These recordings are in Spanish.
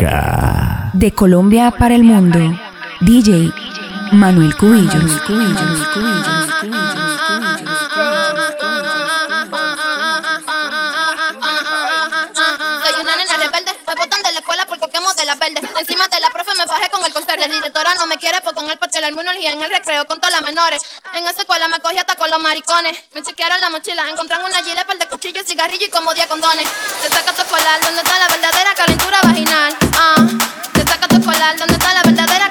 Música. De Colombia para el mundo. DJ Manuel Cubillos. Manuel Cubillos. Manuel Cubillos. Encima de la profe me bajé con el conserje. La directora no me quiere porque con el parche la inmunología en el recreo con todas las menores. En esa escuela me cogí hasta con los maricones la mochila. Encontraron una gilet, par de cuchillos, cigarrillo y como día condones. Te saca tu colar, ¿dónde está la verdadera calentura vaginal? Ah, te saca tu colar, ¿dónde está la verdadera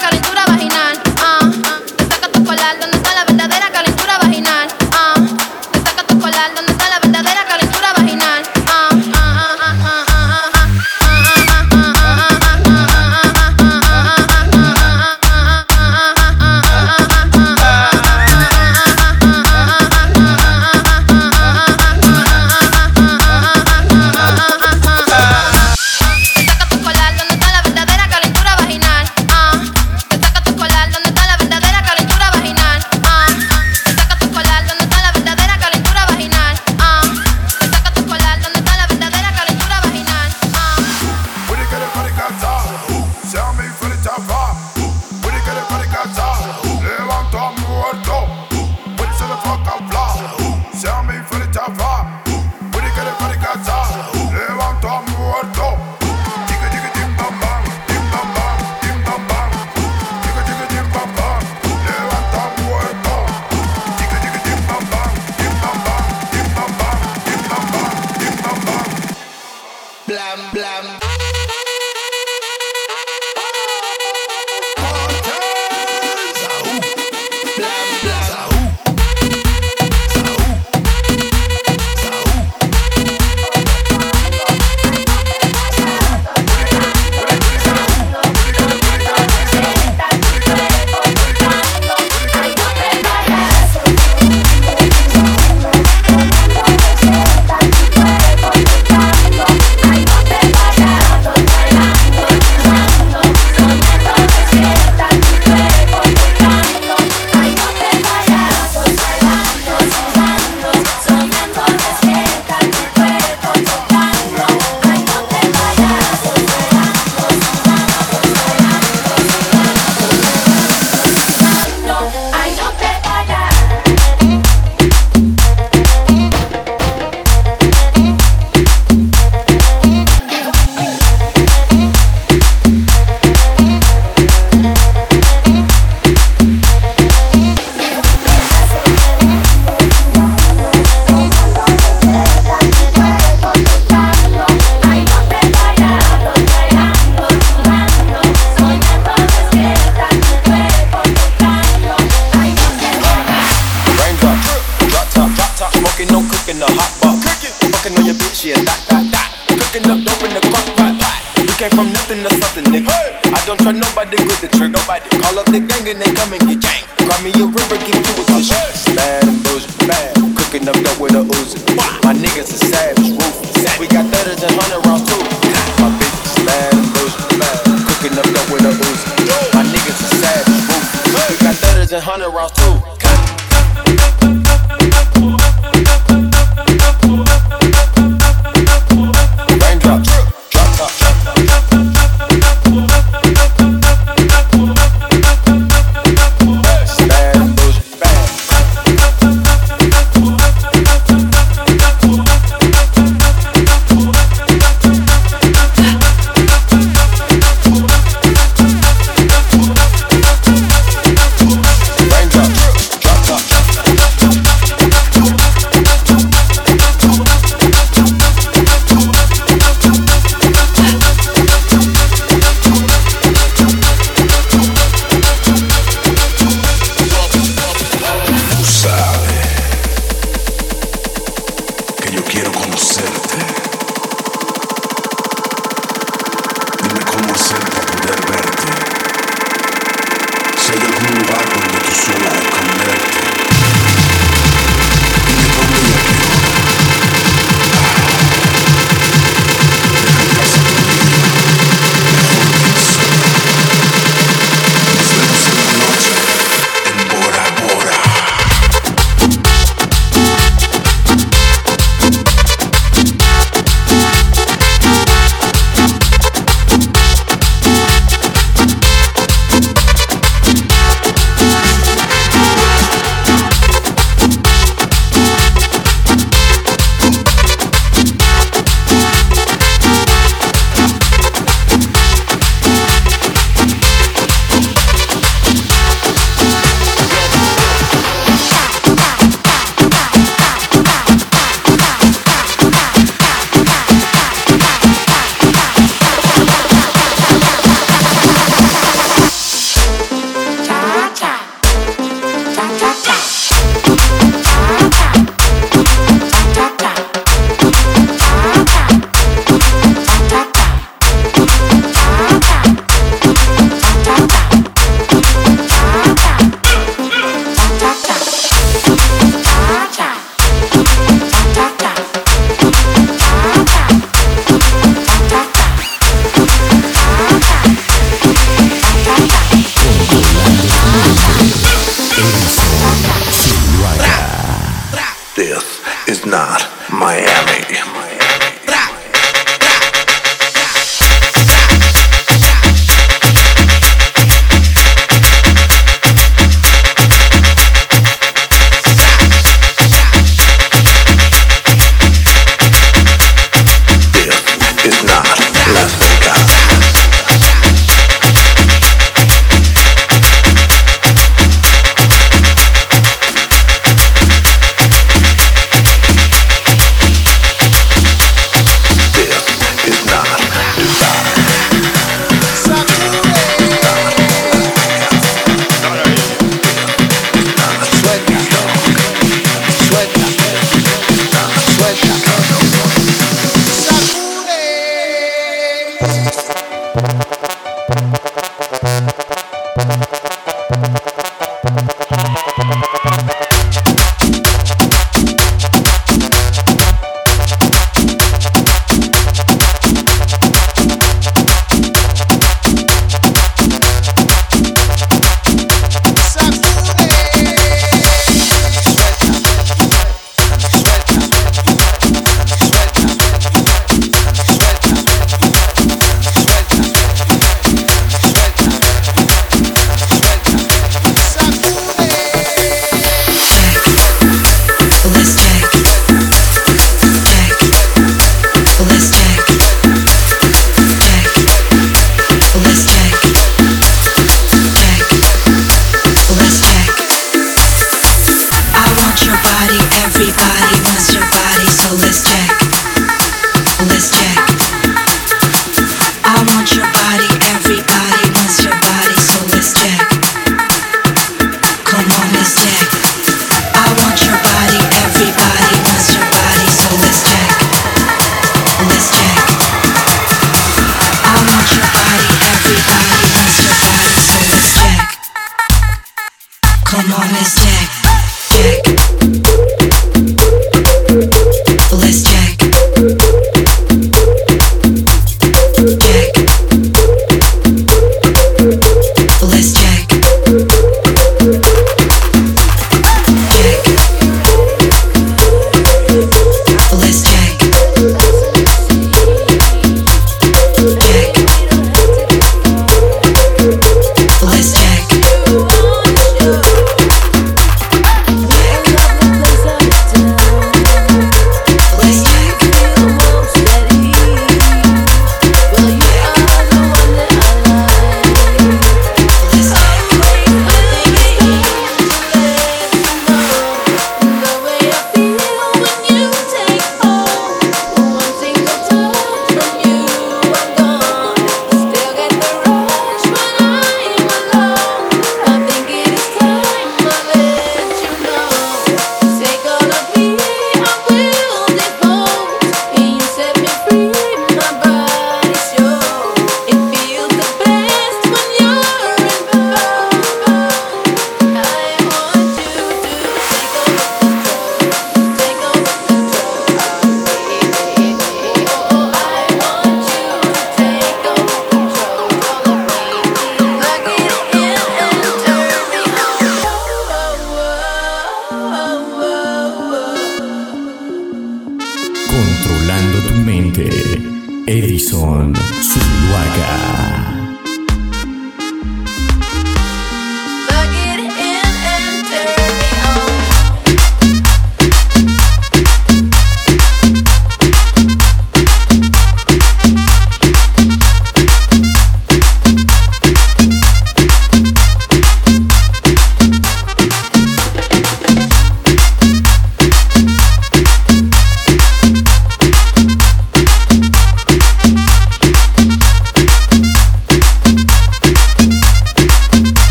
cooking a hot pot. Fucking on your bitch, yeah, dot, that, dot. Cooking up dope in the crock pot, pot. You came from nothing to something, nigga. I don't trust nobody with the trick, nobody. Call up the gang and they come and get gang. Grab me a river, give you a push.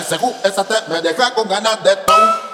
ese cu, esa te me deja con ganas de todo.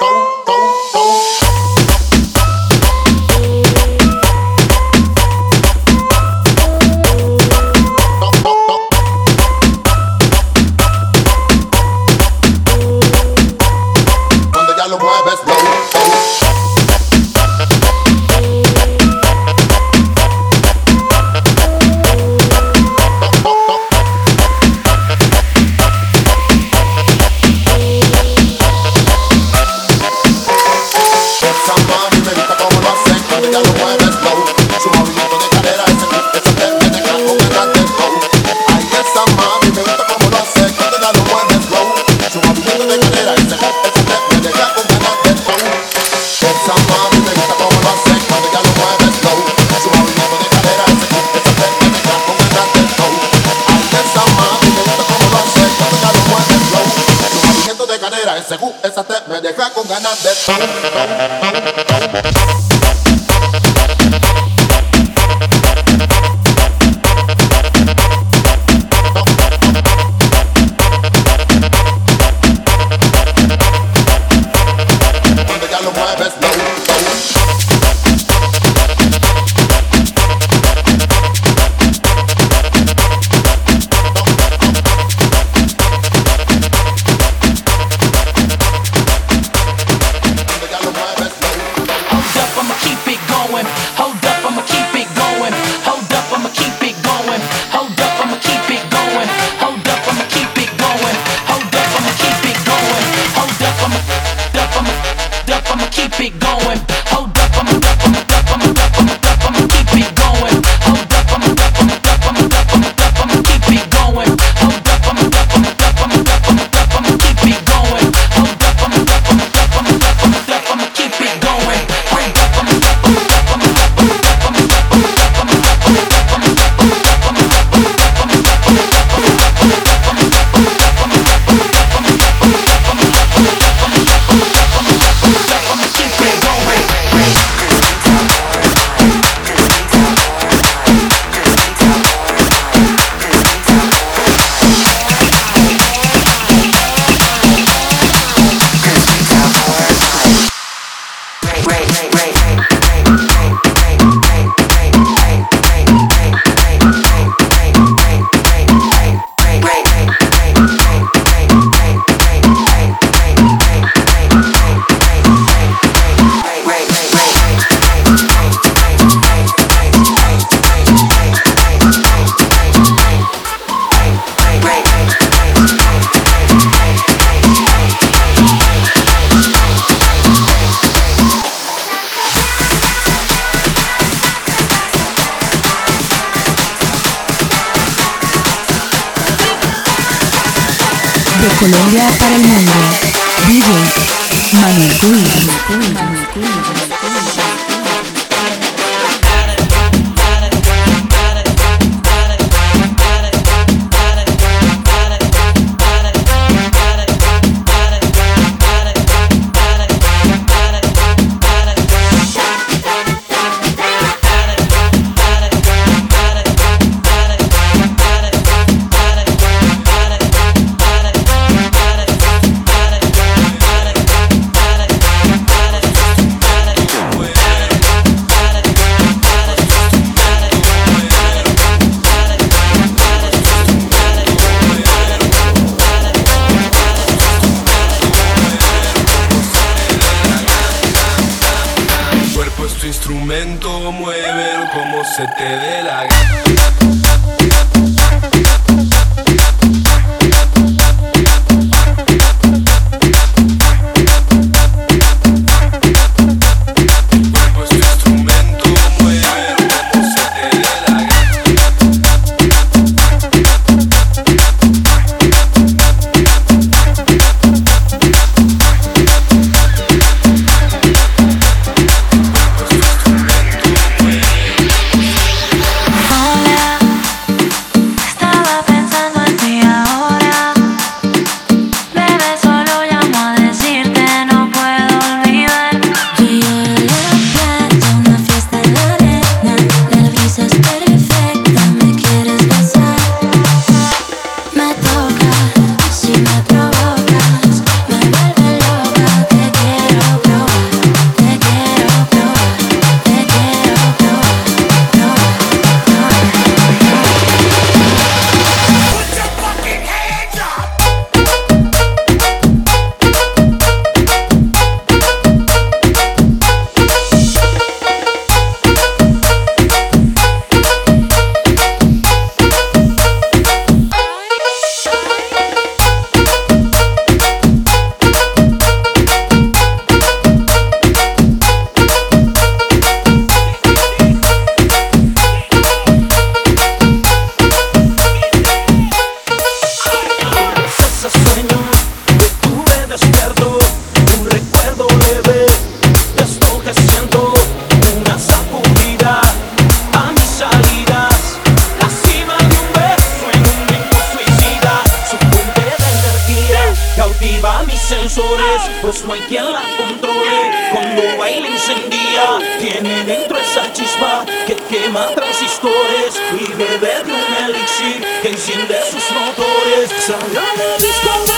que enciende sus motores, Salga de discoteca.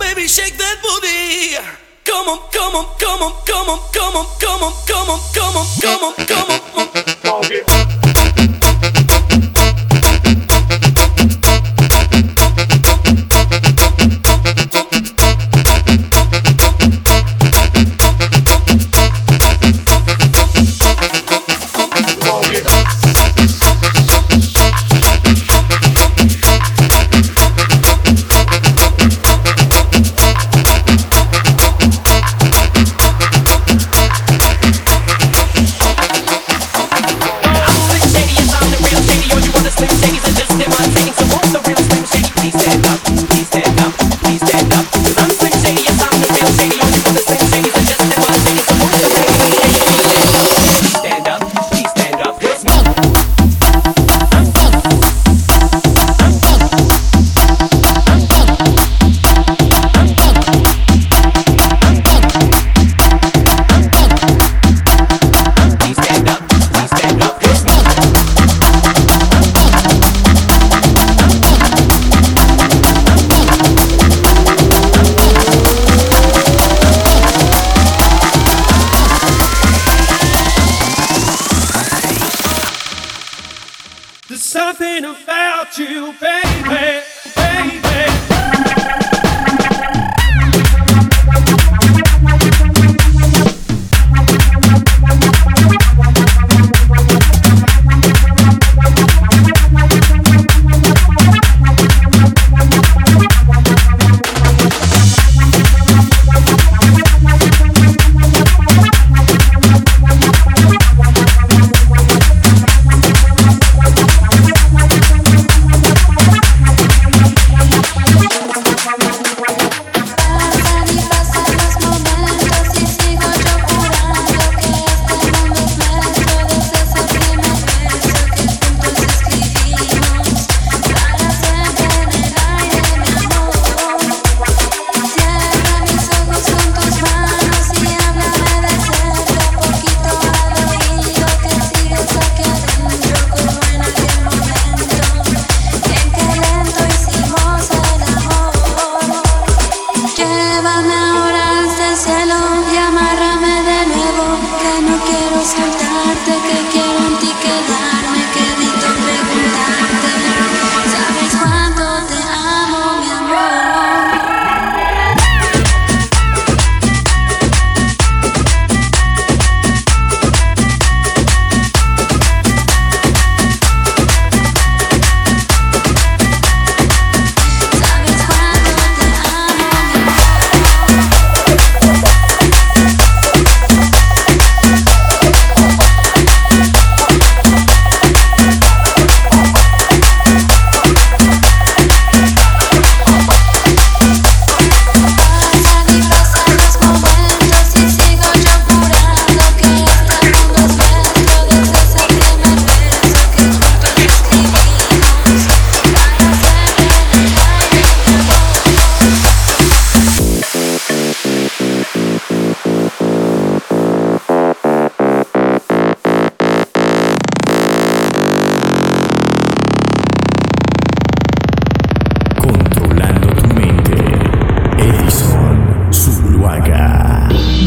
baby, shake that booty. Come on, come on, come on, come on, come on, come on, come on, come on, come on, come on, come on. partiu bem.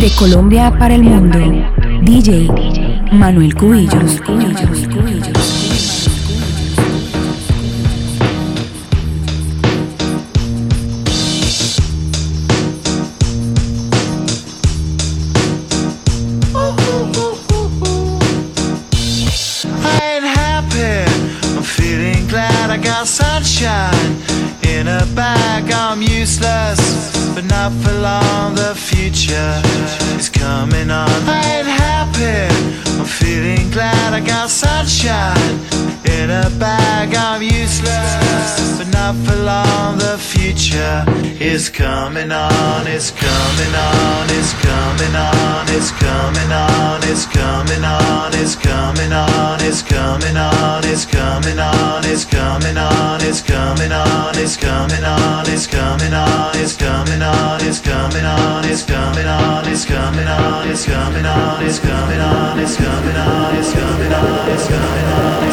De Colombia para el mundo. DJ Manuel Cubillos. it's coming on, it's coming on, it's coming on, it's coming on, it's coming on, it's coming on.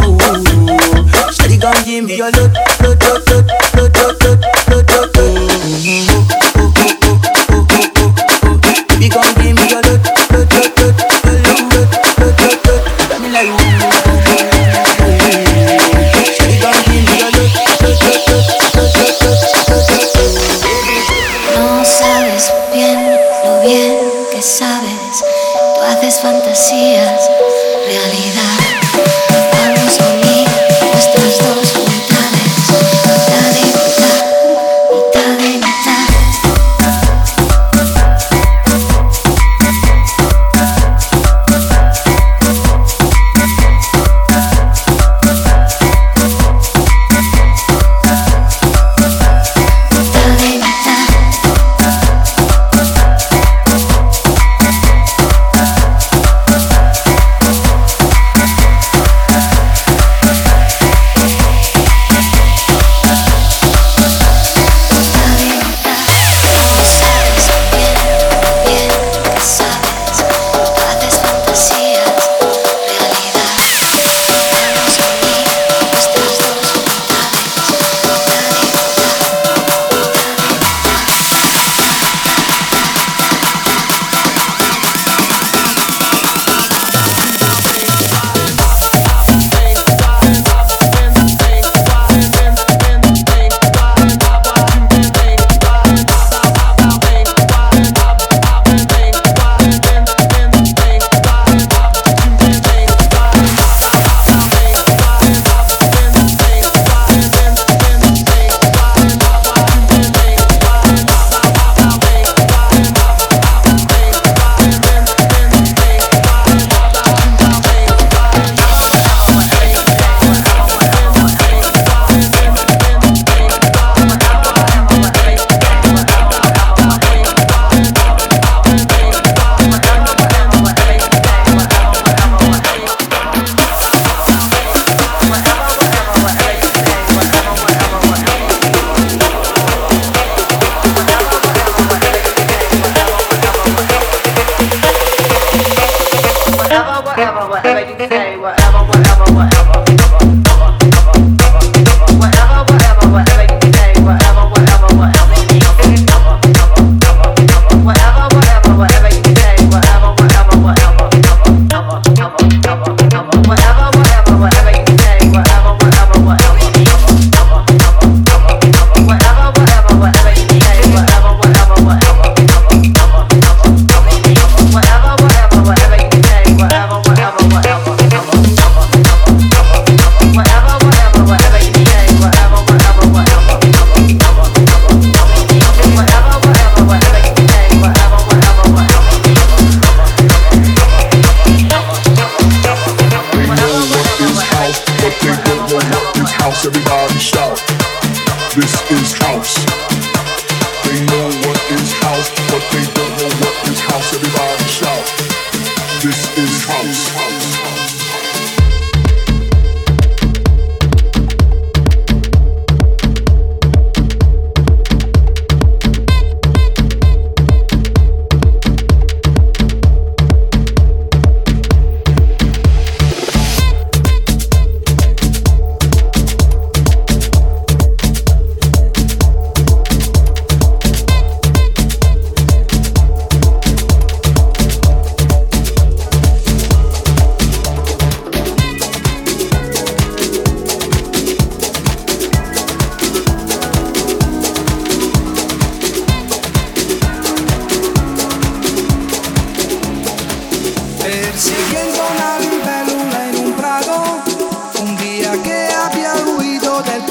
Stay Shady gon' give me your load, load, load, load, load, load, load, load, load, load. Oh, oh, oh, oh, oh, oh, oh, oh, oh, oh, oh, oh, oh, oh, oh, oh, oh,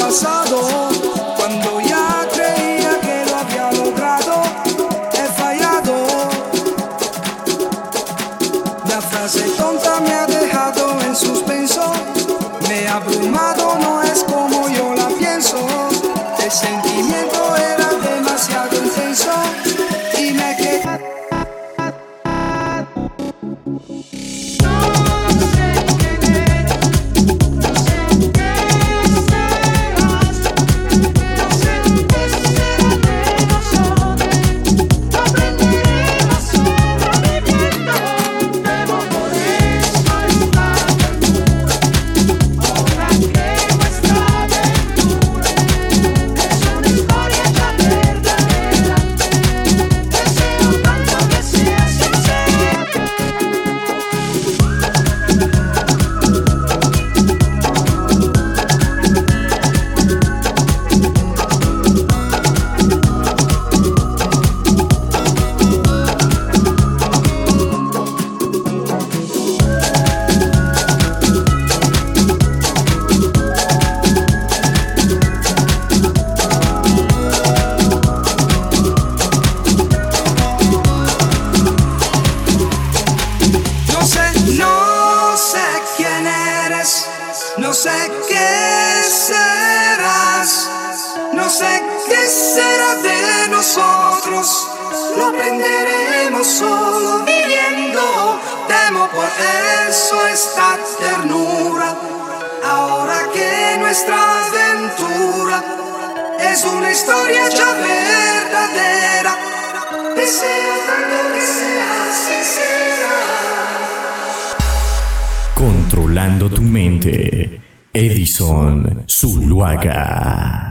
pasado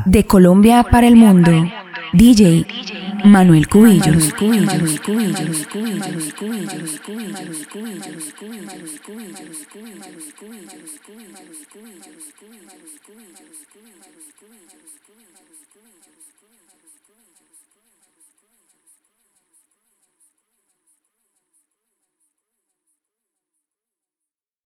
De Colombia para el mundo, DJ Manuel Cubillos.